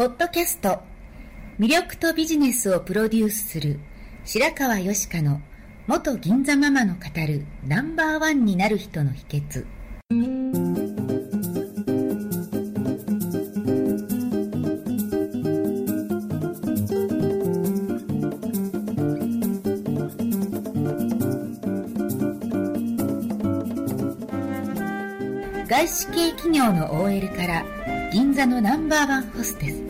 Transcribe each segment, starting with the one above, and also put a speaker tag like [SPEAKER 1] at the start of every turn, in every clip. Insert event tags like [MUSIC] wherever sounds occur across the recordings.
[SPEAKER 1] ポッドキャスト。魅力とビジネスをプロデュースする白川よしかの元銀座ママの語るナンバーワンになる人の秘訣。外資系企業の OL から銀座のナンバーワンホステス。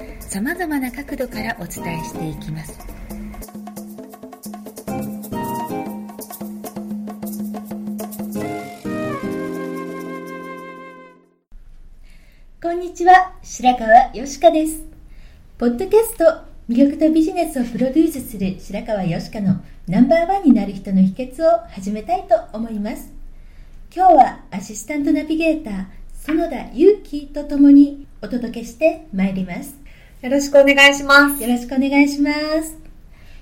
[SPEAKER 1] さまざまな角度からお伝えしていきます
[SPEAKER 2] こんにちは、白川よしかです。ポッドキャスト、魅力とビジネスをプロデュースする白川よしかのナンバーワンになる人の秘訣を始めたいと思います。今日はアシスタントナビゲーター、園田祐希とともにお届けしてまいります。
[SPEAKER 3] よろしくお願いします。
[SPEAKER 2] よろしくお願いします。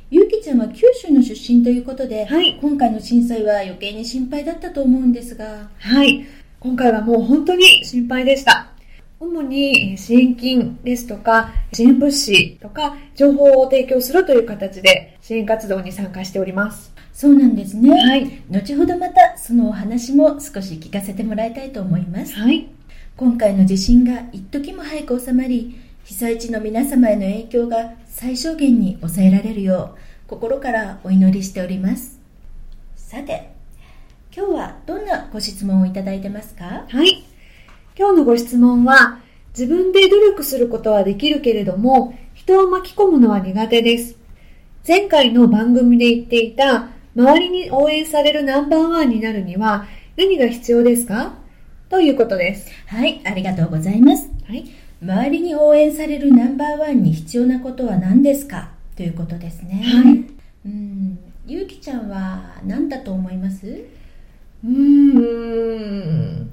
[SPEAKER 2] ゆうきちゃんは九州の出身ということで、
[SPEAKER 3] はい
[SPEAKER 2] 今回の震災は余計に心配だったと思うんですが、
[SPEAKER 3] はい。今回はもう本当に心配でした。主にえー支援金ですとか、支援物資とか、情報を提供するという形で支援活動に参加しております。
[SPEAKER 2] そうなんですね。
[SPEAKER 3] はい。
[SPEAKER 2] 後ほどまたそのお話も少し聞かせてもらいたいと思います。
[SPEAKER 3] はい。
[SPEAKER 2] 今回の地震が一時も早く収まり、被災地の皆様への影響が最小限に抑えられるよう、心からお祈りしております。さて、今日はどんなご質問をいただいてますか？
[SPEAKER 3] はい。今日のご質問は、自分で努力することはできるけれども、人を巻き込むのは苦手です。前回の番組で言っていた、周りに応援されるナンバーワンになるには、何が必要ですか？ということです。
[SPEAKER 2] はい、ありがとうございます。
[SPEAKER 3] はい。
[SPEAKER 2] 周りに応援されるナンバーワンに必要なことは何ですか？ということですね。
[SPEAKER 3] はい
[SPEAKER 2] うん、ゆうきちゃんは何だと思います？
[SPEAKER 3] うーん。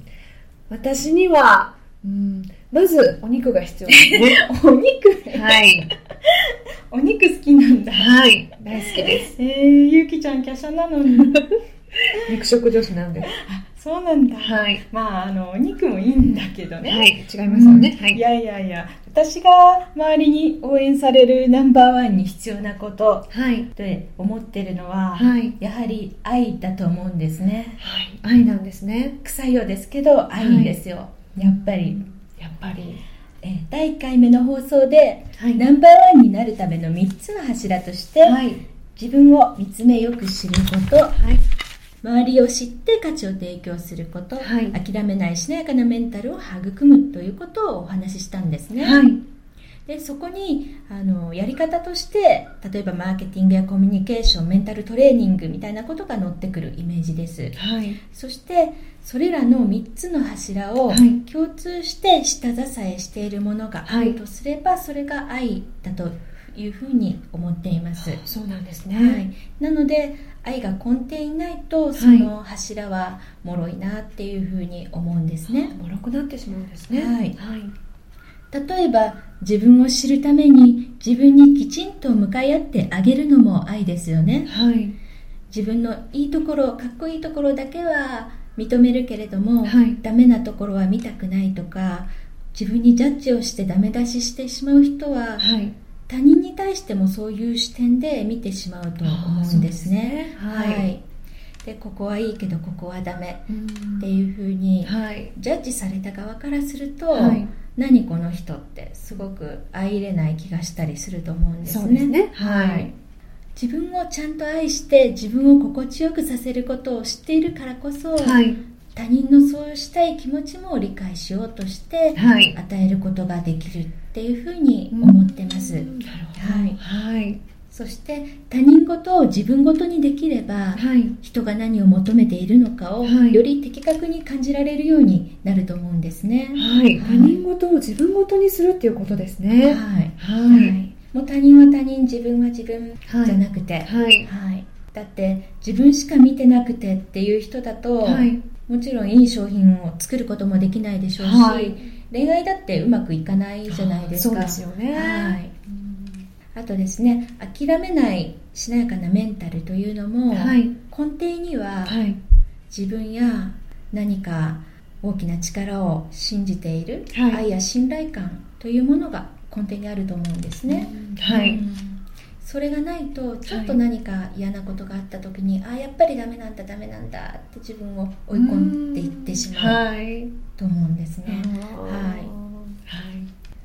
[SPEAKER 3] 私には、うん、まずお肉が必要ですね。[LAUGHS]
[SPEAKER 2] お肉？
[SPEAKER 3] はい。[LAUGHS]
[SPEAKER 2] お肉好きなんだ。
[SPEAKER 3] はい。大好きです。
[SPEAKER 2] えー、ゆうきちゃん華奢なのに。[LAUGHS]
[SPEAKER 3] 肉食女子なんです。
[SPEAKER 2] そうなんだ。
[SPEAKER 3] はい。
[SPEAKER 4] まあ、あのお肉もいいんだけどね、
[SPEAKER 3] はい。違いますよね。はいい。
[SPEAKER 4] やいやいや私が周りに応援されるナンバーワンに必要なこと
[SPEAKER 3] はい。
[SPEAKER 4] って思ってるのは、
[SPEAKER 3] はい。
[SPEAKER 2] やはり愛だと思うんですね。
[SPEAKER 3] はい。愛なんですね。
[SPEAKER 2] 臭いようですけど愛ですよ。やっぱり。
[SPEAKER 3] やっぱり。
[SPEAKER 2] えー第1回目の放送で、
[SPEAKER 3] はい
[SPEAKER 2] ナンバーワンになるための3つの柱として、
[SPEAKER 3] はい。
[SPEAKER 2] 自分を見つめよく知ること、
[SPEAKER 3] はい。
[SPEAKER 2] 周りを知って価値を提供すること、
[SPEAKER 3] はい
[SPEAKER 2] 諦めないしなやかなメンタルを育むということをお話ししたんですね。
[SPEAKER 3] はい。
[SPEAKER 2] でそこにあのやり方として例えばマーケティングやコミュニケーションメンタルトレーニングみたいなことが載ってくるイメージです
[SPEAKER 3] はい。
[SPEAKER 2] そしてそれらの3つの柱を
[SPEAKER 3] はい
[SPEAKER 2] 共通して下支えしているものがあ
[SPEAKER 3] はい
[SPEAKER 2] るとすれば、それが愛だというふうに思っています、
[SPEAKER 3] そうなんです
[SPEAKER 2] は
[SPEAKER 3] ね。
[SPEAKER 2] い、なので愛が根底にないとその柱は脆いなっていうふうに思うんですね、
[SPEAKER 3] もろくなってしまうんですね。
[SPEAKER 2] はい
[SPEAKER 3] はい。
[SPEAKER 2] 例えば自分を知るために自分にきちんと向かい合ってあげるのも愛ですよね
[SPEAKER 3] はい。
[SPEAKER 2] 自分のいいところかっこいいところだけは認めるけれども、
[SPEAKER 3] はい
[SPEAKER 2] ダメなところは見たくないとか自分にジャッジをしてダメ出ししてしまう人は
[SPEAKER 3] はい。
[SPEAKER 2] 他人に対してもそういう視点で見てしまうと思うんですね。
[SPEAKER 3] すね。はい。
[SPEAKER 2] でここはいいけどここはダメ。
[SPEAKER 3] うん。
[SPEAKER 2] っていうふうに
[SPEAKER 3] はい。
[SPEAKER 2] ジャッジされた側からすると、
[SPEAKER 3] はい。
[SPEAKER 2] 何この人ってすごく相入れない気がしたりすると思うんですね。
[SPEAKER 3] すね。はい。
[SPEAKER 2] 自分をちゃんと愛して自分を心地よくさせることを知っているからこそ、
[SPEAKER 3] はい。
[SPEAKER 2] 他人のそうしたい気持ちも理解しようとして
[SPEAKER 3] はい。
[SPEAKER 2] 与えることができるっていうふうに思ってます、
[SPEAKER 3] なるほど。
[SPEAKER 2] はい
[SPEAKER 3] はい。
[SPEAKER 2] そして他人事を自分事にできれば、
[SPEAKER 3] はい。
[SPEAKER 2] 人が何を求めているのかを
[SPEAKER 3] はい
[SPEAKER 2] より的確に感じられるようになると思うんですね。
[SPEAKER 3] はい。他人事を自分事にするっていうことですね。
[SPEAKER 2] はい、
[SPEAKER 3] はい。
[SPEAKER 2] もう他人は他人自分は自分じゃなくて、
[SPEAKER 3] はい
[SPEAKER 2] はいだって自分しか見てなくてっていう人だと、
[SPEAKER 3] はい
[SPEAKER 2] もちろんいい商品を作ることもできないでしょうし、
[SPEAKER 3] はい。
[SPEAKER 2] 恋愛だってうまくいかないじゃないですか。
[SPEAKER 3] そうですよね。
[SPEAKER 2] はい、あとですね諦めないしなやかなメンタルというのも、
[SPEAKER 3] はい。
[SPEAKER 2] 根底には
[SPEAKER 3] はい。
[SPEAKER 2] 自分や何か大きな力を信じている、
[SPEAKER 3] はい。
[SPEAKER 2] 愛や信頼感というものが根底にあると思うんですね、
[SPEAKER 3] はい。
[SPEAKER 2] うんそれがないとちょっと何か嫌なことがあった時に、ああやっぱりダメなんだダメなんだって自分を追い込んでいってしまう
[SPEAKER 3] はい。
[SPEAKER 2] と思うんですね、
[SPEAKER 3] は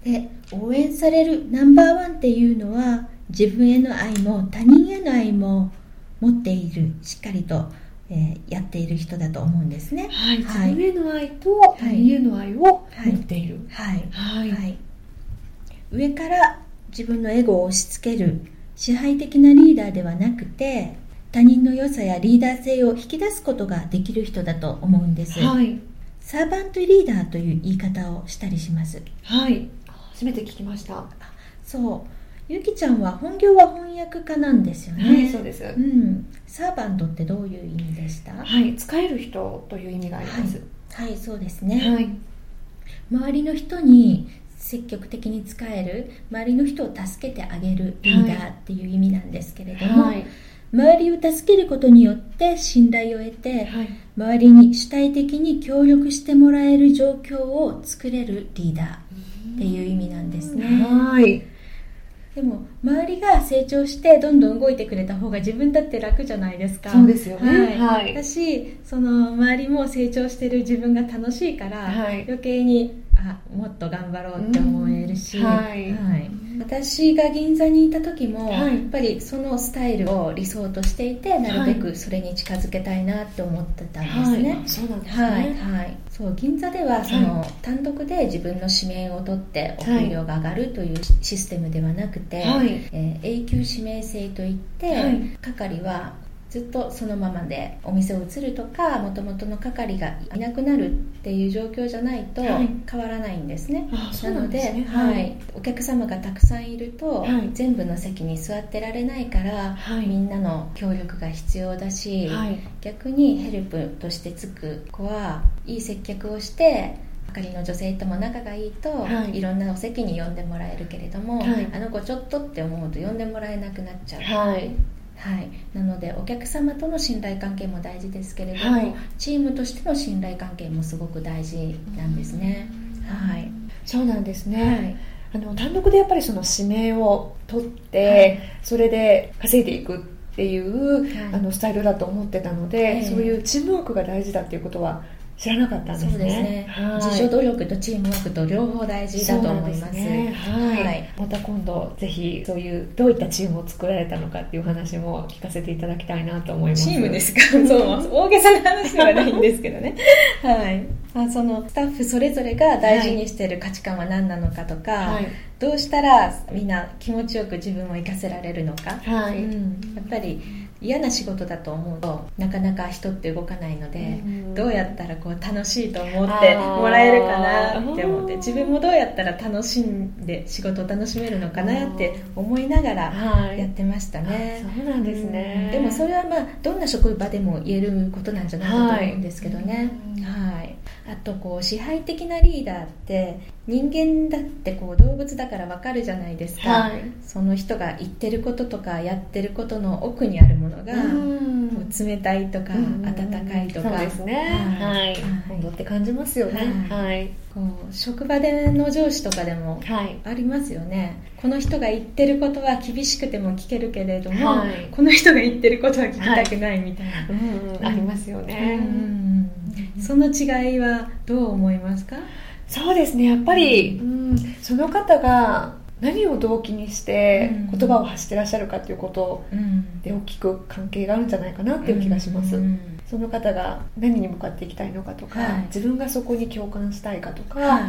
[SPEAKER 3] い。
[SPEAKER 2] で応援されるナンバーワンっていうのは自分への愛も他人への愛も持っているしっかりと、えーやっている人だと思うんですね。
[SPEAKER 3] はい、
[SPEAKER 2] はい。
[SPEAKER 3] 自分への愛と他人への愛を持っている。
[SPEAKER 2] はい、
[SPEAKER 3] はい。
[SPEAKER 2] はい。上から自分のエゴを押し付ける支配的なリーダーではなくて他人の良さやリーダー性を引き出すことができる人だと思うんです、
[SPEAKER 3] はい、
[SPEAKER 2] サーバントリーダーという言い方をしたりします。
[SPEAKER 3] はい、初めて聞きました。は
[SPEAKER 2] そう。ゆきちゃんは本業は翻訳家なんですよね、
[SPEAKER 3] い、そうです。
[SPEAKER 2] うん、サーバントってどういう意味でした？は
[SPEAKER 3] はい、使える人という意味があります。
[SPEAKER 2] い、そうですね、
[SPEAKER 3] はい、
[SPEAKER 2] 周りの人に積極的に使える周りの人を助けてあげるリーダーっていう意味なんですけれども、
[SPEAKER 3] はい、
[SPEAKER 2] 周りを助けることによって信頼を得て
[SPEAKER 3] はい、
[SPEAKER 2] 周りに主体的に協力してもらえる状況を作れるリーダーっていう意味なんですね。
[SPEAKER 3] はい、
[SPEAKER 2] でも周りが成長してどんどん動いてくれた方が自分だって楽じゃないですか。
[SPEAKER 3] そうですよね。
[SPEAKER 2] はい。
[SPEAKER 3] はい。
[SPEAKER 2] だしその周りも成長してる自分が楽しいから、
[SPEAKER 3] はい。
[SPEAKER 2] 余計にあもっと頑張ろうって思えるし、
[SPEAKER 3] うんはい。
[SPEAKER 2] 私が銀座にいた時も、
[SPEAKER 3] はい。
[SPEAKER 2] やっぱりそのスタイルを理想としていてなるべくそれに近づけたいなって思ってたんですね、
[SPEAKER 3] はい、そうなんですね。
[SPEAKER 2] はい、はい、そう銀座ではその、単独で自分の指名を取ってお給料が上がるというシステムではなくて、
[SPEAKER 3] はい。
[SPEAKER 2] えー永久指名制といって、
[SPEAKER 3] はい。
[SPEAKER 2] 係はずっとそのままでお店を移るとかもともとの係がいなくなるっていう状況じゃないと
[SPEAKER 3] はい。
[SPEAKER 2] 変わらないんですね、
[SPEAKER 3] あ、そうな
[SPEAKER 2] なので
[SPEAKER 3] んですね。
[SPEAKER 2] はい、お客様がたくさんいると、
[SPEAKER 3] はい。
[SPEAKER 2] 全部の席に座ってられないから、
[SPEAKER 3] はい。
[SPEAKER 2] みんなの協力が必要だし、
[SPEAKER 3] はい、
[SPEAKER 2] 逆にヘルプとしてつく子はいい接客をして係の女性とも仲がいいと、
[SPEAKER 3] はい。
[SPEAKER 2] い、ろんなお席に呼んでもらえるけれども、
[SPEAKER 3] はい。
[SPEAKER 2] あの子ちょっとって思うと呼んでもらえなくなっちゃう、
[SPEAKER 3] はい、
[SPEAKER 2] はい、なのでお客様との信頼関係も大事ですけれども、
[SPEAKER 3] はい。
[SPEAKER 2] チームとしての信頼関係もすごく大事なんですね、はい。
[SPEAKER 3] そうなんです
[SPEAKER 2] は
[SPEAKER 3] ね。
[SPEAKER 2] い。
[SPEAKER 3] あの単独でやっぱりその指名を取って、それで稼いでいくっていう、
[SPEAKER 2] はい。
[SPEAKER 3] あのスタイルだと思ってたので、
[SPEAKER 2] ええ。
[SPEAKER 3] そういうチームワークが大事だっていうことは知らなかったんですね。
[SPEAKER 2] そうですね、
[SPEAKER 3] はい。
[SPEAKER 2] 自助努力とチームワークと両方大事だと思います。
[SPEAKER 3] すね。はい。
[SPEAKER 2] はい。
[SPEAKER 3] また今度ぜひそういうどういったチームを作られたのかっていう話も聞かせていただきたいなと思います。
[SPEAKER 2] チームですか？[LAUGHS] そう。大げさな話ではないんですけどね。[LAUGHS] はい。あそのスタッフそれぞれが大事にしている価値観は何なのかとか、
[SPEAKER 3] はい。
[SPEAKER 2] どうしたらみんな気持ちよく自分を生かせられるのか、
[SPEAKER 3] はい、
[SPEAKER 2] うん、やっぱり嫌な仕事だと思うとなかなか人って動かないので、
[SPEAKER 3] うん。
[SPEAKER 2] どうやったらこう楽しいと思ってもらえるかなって思って自分もどうやったら楽しんで仕事を楽しめるのかなって思いながら
[SPEAKER 3] はい。
[SPEAKER 2] やってましたね、
[SPEAKER 3] そうなんですね。
[SPEAKER 2] でもそれはまあどんな職場でも言えることなんじゃないかと思うんですけどね。
[SPEAKER 3] はい。
[SPEAKER 2] はい、あとこう支配的なリーダーって人間だってこう動物だからわかるじゃないですか、
[SPEAKER 3] はい。
[SPEAKER 2] その人が言ってることとかやってることの奥にあるものが、冷たいとか、
[SPEAKER 3] うん。
[SPEAKER 2] 温かいとか。
[SPEAKER 3] そうですね。
[SPEAKER 2] はい。
[SPEAKER 3] はい。温度って感じますよね。
[SPEAKER 2] は
[SPEAKER 3] はい。
[SPEAKER 2] こう職場での上司とかでも
[SPEAKER 3] はい。
[SPEAKER 2] ありますよね。この人が言ってることは厳しくても聞けるけれども、
[SPEAKER 3] はい。
[SPEAKER 2] この人が言ってることは聞きたくないみたいな、
[SPEAKER 3] うんうん、ありますよね。
[SPEAKER 2] うんその違いはどう思いますか？
[SPEAKER 3] そうですね。やっぱり、うん、その方が何を動機にして
[SPEAKER 2] うん。
[SPEAKER 3] 言葉を発してらっしゃるかということ
[SPEAKER 2] うん。
[SPEAKER 3] で大きく関係があるんじゃないかなっていう気がします。
[SPEAKER 2] うん。
[SPEAKER 3] その方が何に向かっていきたいのかとか、
[SPEAKER 2] はい。
[SPEAKER 3] 自分がそこに共感したいかとか、
[SPEAKER 2] はい。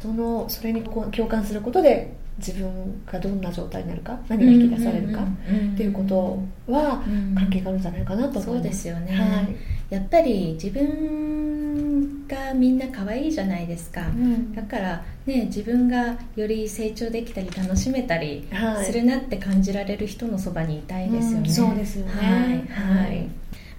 [SPEAKER 3] そのそれに共感することで自分がどんな状態になるか何が引き出されるかっていうことは
[SPEAKER 2] うん。
[SPEAKER 3] 関係があるんじゃないかなと思います。
[SPEAKER 2] そうですよね、
[SPEAKER 3] はい
[SPEAKER 2] やっぱり自分がみんな可愛いじゃないですか、
[SPEAKER 3] うん。
[SPEAKER 2] だからね自分がより成長できたり楽しめたり
[SPEAKER 3] はい。
[SPEAKER 2] するなって感じられる人のそばにいたいですよね、
[SPEAKER 3] うんそうですよね。
[SPEAKER 2] はい、は
[SPEAKER 3] はい。
[SPEAKER 2] い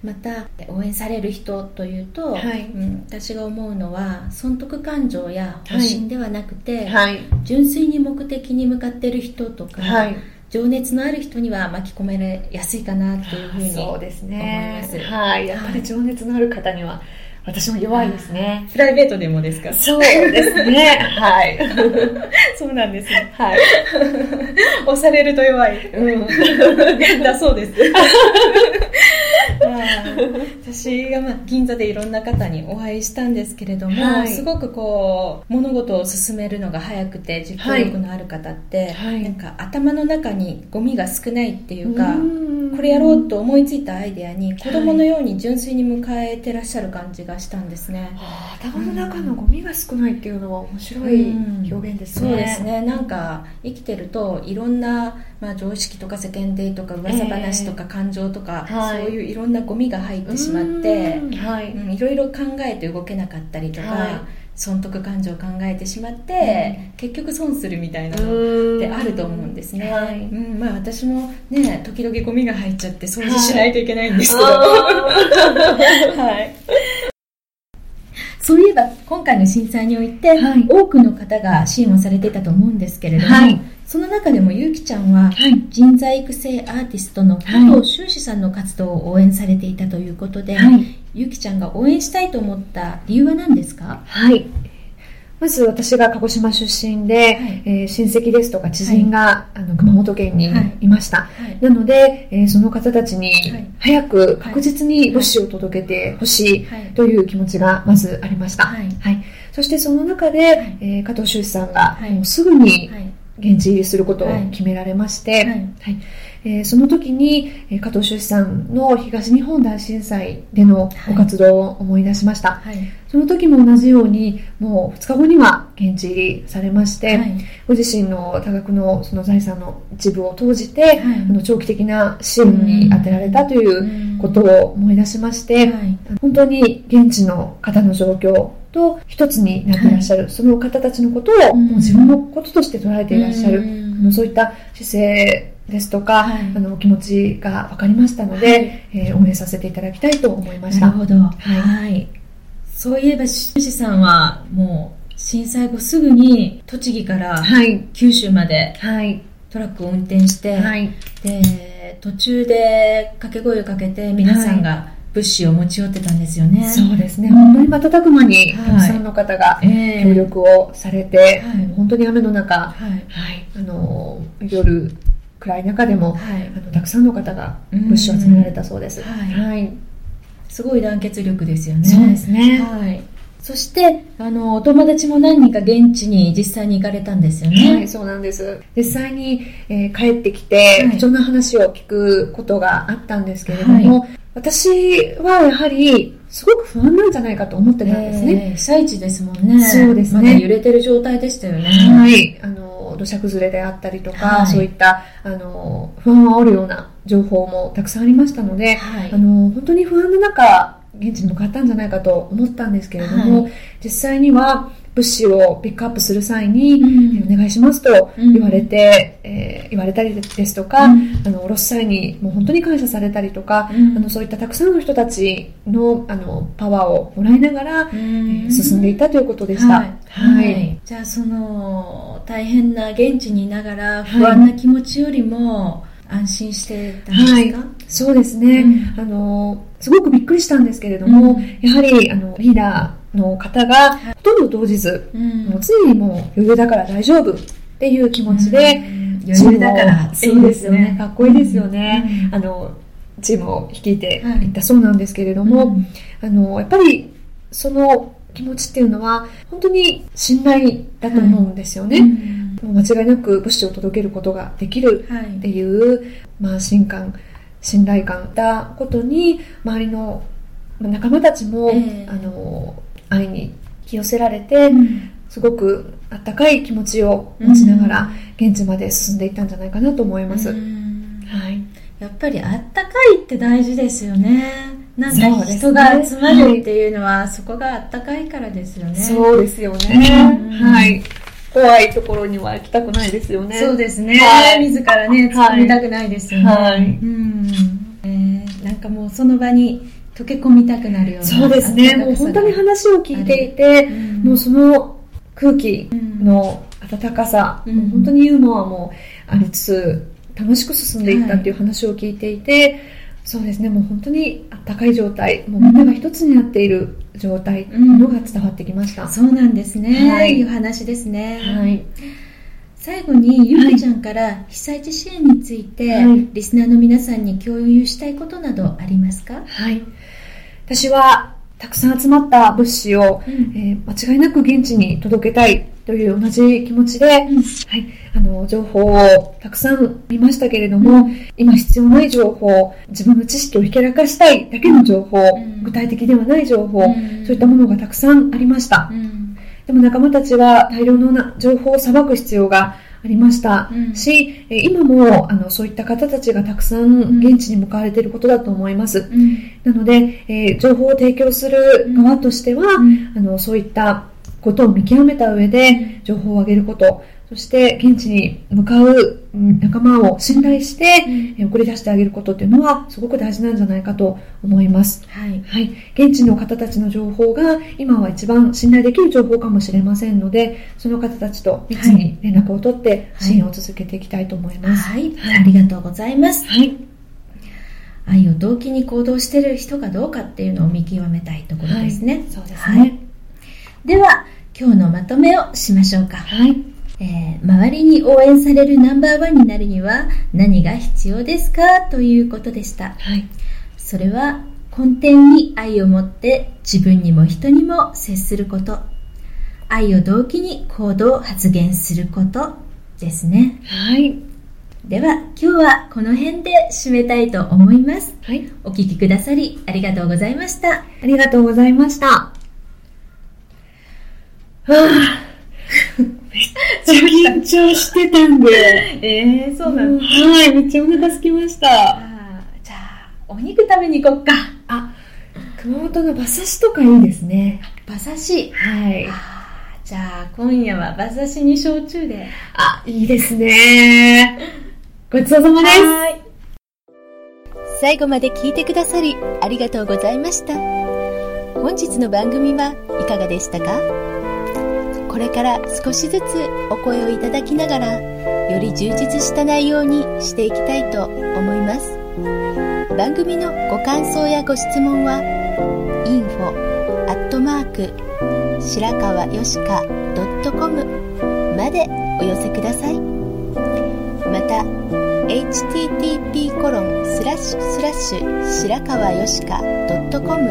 [SPEAKER 2] また応援される人というと、
[SPEAKER 3] はい。
[SPEAKER 2] うん、私が思うのは損得感情や保身ではなくて、
[SPEAKER 3] はい。
[SPEAKER 2] 純粋に目的に向かっている人とか、
[SPEAKER 3] はい
[SPEAKER 2] 情熱のある人には巻き込めやすいかなというふうに
[SPEAKER 3] そうですね。
[SPEAKER 2] 思います。
[SPEAKER 3] はい。やっぱり情熱のある方には私も弱いですね。
[SPEAKER 4] プライベートでもですか？
[SPEAKER 3] そうですね。はい。[LAUGHS]
[SPEAKER 4] そうなんですね。
[SPEAKER 3] はい。
[SPEAKER 4] 押されると弱い。
[SPEAKER 3] うん。[LAUGHS]
[SPEAKER 4] だそうです。[LAUGHS] [LAUGHS] 私が、まあ、銀座でいろんな方にお会いしたんですけれども、
[SPEAKER 3] はい。
[SPEAKER 4] すごくこう物事を進めるのが早くて実行力のある方って、
[SPEAKER 3] はい。
[SPEAKER 4] なんか頭の中にゴミが少ないっていうか、
[SPEAKER 3] うん
[SPEAKER 4] これやろうと思いついたアイデアに子供のように純粋に迎えてらっしゃる感じがしたんですね。
[SPEAKER 3] あー頭の中のゴミが少ないっていうのは面白い表現ですね、
[SPEAKER 4] そうですね。なんか生きてるといろんな、まあ、常識とか世間体とか噂話とか感情とか、
[SPEAKER 3] はい。
[SPEAKER 4] そういういろんなゴミが入ってしまって
[SPEAKER 3] うん。はい、
[SPEAKER 4] うん。いろいろ考えて動けなかったりとか、
[SPEAKER 3] は
[SPEAKER 4] 損得感情を考えてしまって、結局損するみたいなの
[SPEAKER 3] うん。
[SPEAKER 4] ってあると思うんですね、
[SPEAKER 3] はい。
[SPEAKER 4] うん。まあ、私もね時々ゴミが入っちゃって掃除しないといけないんですけど、
[SPEAKER 3] あ [LAUGHS]
[SPEAKER 4] はい。
[SPEAKER 2] そういえば今回の震災において、
[SPEAKER 3] はい。
[SPEAKER 2] 多くの方が支援をされていたと思うんですけれども、
[SPEAKER 3] はい
[SPEAKER 2] その中でもゆうきちゃんは、
[SPEAKER 3] はい。
[SPEAKER 2] 人材育成アーティストの加藤修士さんの活動を応援されていたということで、
[SPEAKER 3] はい。
[SPEAKER 2] ゆうきちゃんが応援したいと思った理由は何ですか？
[SPEAKER 3] はい。まず私が鹿児島出身で、
[SPEAKER 2] はい。
[SPEAKER 3] えー親戚ですとか知人が、あの熊本県に
[SPEAKER 2] はい。
[SPEAKER 3] いました。
[SPEAKER 2] はい。
[SPEAKER 3] なので、えーその方たちに
[SPEAKER 2] はい。
[SPEAKER 3] 早く確実に物資を届けてほしい
[SPEAKER 2] はい。
[SPEAKER 3] という気持ちがまずありました。
[SPEAKER 2] はい。
[SPEAKER 3] そしてその中で、
[SPEAKER 2] い。
[SPEAKER 3] えー加藤修士さんが、
[SPEAKER 2] はい。
[SPEAKER 3] もうすぐに
[SPEAKER 2] はい
[SPEAKER 3] 現地入りすることを決められまして、
[SPEAKER 2] はい。
[SPEAKER 3] はい。えーその時に、えー加藤修士さんの東日本大震災でのご活動を思い出しました。
[SPEAKER 2] はい。
[SPEAKER 3] その時も同じように、もう2日後には現地入りされまして、
[SPEAKER 2] はい。
[SPEAKER 3] ご自身の多額のその財産の一部を投じて、
[SPEAKER 2] い。
[SPEAKER 3] あの長期的な支援に充てられたということを思い出しまして、
[SPEAKER 2] はい。
[SPEAKER 3] 本当に現地の方の状況と一つになっていらっしゃる、その方たちのことを
[SPEAKER 2] うん
[SPEAKER 3] もう自分のこととして捉えていらっしゃる、そういった姿勢ですとか、
[SPEAKER 2] はい。
[SPEAKER 3] あの気持ちが分かりましたので、
[SPEAKER 2] はい。
[SPEAKER 3] えー応援させていただきたいと思いました。
[SPEAKER 2] なるほど、
[SPEAKER 3] い。
[SPEAKER 2] はい。そういえば修士さんはもう震災後すぐに栃木から
[SPEAKER 3] はい、
[SPEAKER 2] 九州まで
[SPEAKER 3] はい、
[SPEAKER 2] トラックを運転して、
[SPEAKER 3] はい、
[SPEAKER 2] で途中で掛け声をかけて皆さんが物資を持ち寄ってたんですよね、
[SPEAKER 3] そうですね、
[SPEAKER 2] うん
[SPEAKER 3] 本当に瞬く間に
[SPEAKER 2] はい。
[SPEAKER 3] たくさんの方が
[SPEAKER 2] ええ。
[SPEAKER 3] 協力をされて、
[SPEAKER 2] はい。
[SPEAKER 3] 本当に雨の中、
[SPEAKER 2] はい。
[SPEAKER 3] はい、あの夜暗い中でも、
[SPEAKER 2] はい。
[SPEAKER 3] あのたくさんの方が
[SPEAKER 2] うん。
[SPEAKER 3] 物資を集められたそうです。
[SPEAKER 2] はい。
[SPEAKER 3] はい、
[SPEAKER 2] すごい団結力ですよね。
[SPEAKER 3] そうですね。
[SPEAKER 2] はい。そしてあのお友達も何人か現地に実際に行かれたんですよね、
[SPEAKER 3] はい、そうなんです。実際に、えー帰ってきて、
[SPEAKER 2] はい。
[SPEAKER 3] 貴重な話を聞くことがあったんですけれども、私はやはり、すごく不安なんじゃないかと思ってたんですね。
[SPEAKER 2] えー被災地ですもんね。
[SPEAKER 3] そうですね。
[SPEAKER 2] まだ揺れてる状態でしたよね。
[SPEAKER 3] はい、あの土砂崩れであったりとか、
[SPEAKER 2] はい。
[SPEAKER 3] そういったあの不安を煽るような情報もたくさんありましたので、
[SPEAKER 2] はい。
[SPEAKER 3] あの本当に不安の中現地に向かったんじゃないかと思ったんですけれども、
[SPEAKER 2] は
[SPEAKER 3] 実際には物資をピックアップする際に、
[SPEAKER 2] うん。
[SPEAKER 3] お願いしますと
[SPEAKER 2] うん。
[SPEAKER 3] 言われて、えー言われたりですとか、
[SPEAKER 2] うん。
[SPEAKER 3] あの下ろす際にもう本当に感謝されたりとか、
[SPEAKER 2] うん。
[SPEAKER 3] あのそういったたくさんの人たちのあのパワーをもらいながら、えー進んでいたということでした。
[SPEAKER 2] はい、はい。じゃあその大変な現地にいながら不安な気持ちよりも安心してたんですか、
[SPEAKER 3] そうですね、
[SPEAKER 2] うん。
[SPEAKER 3] あのすごくびっくりしたんですけれども、
[SPEAKER 2] うん。
[SPEAKER 3] やはりあのリーダーの方がほとんど動じず、
[SPEAKER 2] うん。
[SPEAKER 3] もう常にもう余裕だから大丈夫っていう気持ちで、
[SPEAKER 2] うん。余裕だから。
[SPEAKER 3] そうですよね。かっこいいですよね、
[SPEAKER 2] うん。
[SPEAKER 3] あのチームを率いて
[SPEAKER 2] はい
[SPEAKER 3] いったそうなんですけれども、
[SPEAKER 2] うん
[SPEAKER 3] あのやっぱりその気持ちっていうのは本当に信頼だと思うんですよね、
[SPEAKER 2] うん。
[SPEAKER 3] もう間違いなく物資を届けることができる
[SPEAKER 2] はい。
[SPEAKER 3] っていう、まあ、安心感信頼感だことに周りのまあ仲間たちも、
[SPEAKER 2] ええ。
[SPEAKER 3] あの愛に引き寄せられて、
[SPEAKER 2] うん
[SPEAKER 3] すごくあったかい気持ちを持ちながら現地まで進んでいったんじゃないかなと思います、
[SPEAKER 2] うん
[SPEAKER 3] はい、
[SPEAKER 2] やっぱりあったかいって大事ですよね
[SPEAKER 4] なんか人が集まるっていうのは、そこがあったかいからですよね。
[SPEAKER 3] そうですよね。
[SPEAKER 4] うん
[SPEAKER 3] はい。怖いところには行きたくないですよね。
[SPEAKER 4] そうですね。
[SPEAKER 3] はい
[SPEAKER 4] 自らね、突っ込みたくないですよね。
[SPEAKER 3] はい
[SPEAKER 4] うん。えーなんかもうその場に溶け込みたくなるような。
[SPEAKER 3] そうですね。もう本当に話を聞いていて、
[SPEAKER 4] うん
[SPEAKER 3] もうその空気の温かさ、
[SPEAKER 4] うん
[SPEAKER 3] もう本当にユーモアもありつつ、楽しく進んでいったっていう話を聞いていて、そうですね、もう本当にあったかい状態、もうみんなが一つになっている状態のが伝わってきました。
[SPEAKER 4] そうなんですね。
[SPEAKER 3] はい
[SPEAKER 4] い、う話ですね。
[SPEAKER 3] はい。
[SPEAKER 4] 最後にゆうかちゃんから被災地支援について、
[SPEAKER 3] はい。
[SPEAKER 4] リスナーの皆さんに共有したいことなどありますか、
[SPEAKER 3] はい。私は、たくさん集まった物資を、
[SPEAKER 4] うん。
[SPEAKER 3] えー間違いなく現地に届けたいという同じ気持ちで、はい、あの、情報をたくさん見ましたけれども、今必要ない情報、自分の知識をひけらかしたいだけの情報、
[SPEAKER 4] ん。
[SPEAKER 3] 具体的ではない情報、
[SPEAKER 4] うん。
[SPEAKER 3] そういったものがたくさんありました。
[SPEAKER 4] うん
[SPEAKER 3] でも仲間たちは大量のな情報を裁く必要がありました、
[SPEAKER 4] うん。
[SPEAKER 3] し、えー今もあのそういった方たちがたくさん現地に向かわれていることだと思います。
[SPEAKER 4] うん。
[SPEAKER 3] なので、えー情報を提供する側としては、
[SPEAKER 4] うん。
[SPEAKER 3] あのそういったことを見極めた上で情報を上げること、そして現地に向かううん仲間を信頼して、送り出してあげることっていうのはすごく大事なんじゃないかと思います。
[SPEAKER 4] はい。
[SPEAKER 3] はい、現地の方たちの情報が今は一番信頼できる情報かもしれませんので、その方たちと密に連絡を取って支援を続けていきたいと思います。
[SPEAKER 4] はい、ありがとうございます。
[SPEAKER 3] はい、
[SPEAKER 4] 愛を動機に行動している人かどうかっていうのを見極めたいところですね。
[SPEAKER 3] そうです
[SPEAKER 4] はい
[SPEAKER 3] ね。
[SPEAKER 4] では、今日のまとめをしましょうか。
[SPEAKER 3] はい、
[SPEAKER 4] えー周りに応援されるナンバーワンになるには何が必要ですかということでした。
[SPEAKER 3] はい、
[SPEAKER 4] それは根底に愛を持って自分にも人にも接すること。愛を動機に行動発言することですね。
[SPEAKER 3] はい、
[SPEAKER 4] では今日はこの辺で締めたいと思います。
[SPEAKER 3] はい。
[SPEAKER 4] お聞きくださりありがとうございました。
[SPEAKER 3] ありがとうございました。はぁ、めっちゃ緊張してたんで。[LAUGHS]
[SPEAKER 4] えー、そ
[SPEAKER 3] はい、めっちゃお腹空きました。
[SPEAKER 4] じゃあ、お肉食べに行こっか。
[SPEAKER 3] あ、熊本の馬刺しとかいいですね。
[SPEAKER 4] 馬刺し。
[SPEAKER 3] はい。
[SPEAKER 4] じゃあ、今夜は馬刺しに焼酎で。
[SPEAKER 3] あ、いいですね。ごちそうさまです。
[SPEAKER 4] はい。
[SPEAKER 2] 最後まで聞いてくださりありがとうございました本日の番組はいかがでしたか？これから少しずつお声をいただきながらより充実した内容にしていきたいと思います。番組のご感想やご質問は info アットマーク白川よしか .com までお寄せください。また http コロンスラッシュスラッシュ白川よしか .com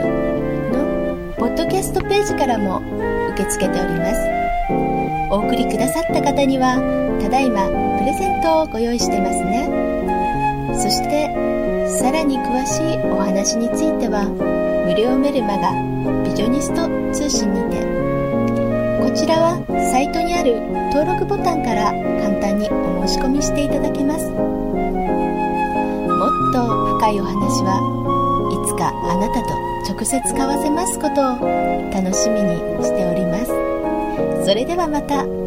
[SPEAKER 2] のポッドキャストページからも受け付けております。お送りくださった方にはただいまプレゼントをご用意してますね。そしてさらに詳しいお話については無料メルマガビジョニスト通信にてこちらはサイトにある登録ボタンから簡単にお申し込みしていただけます。もっと深いお話はいつかあなたと直接交わせますことを楽しみにしております。それではまた。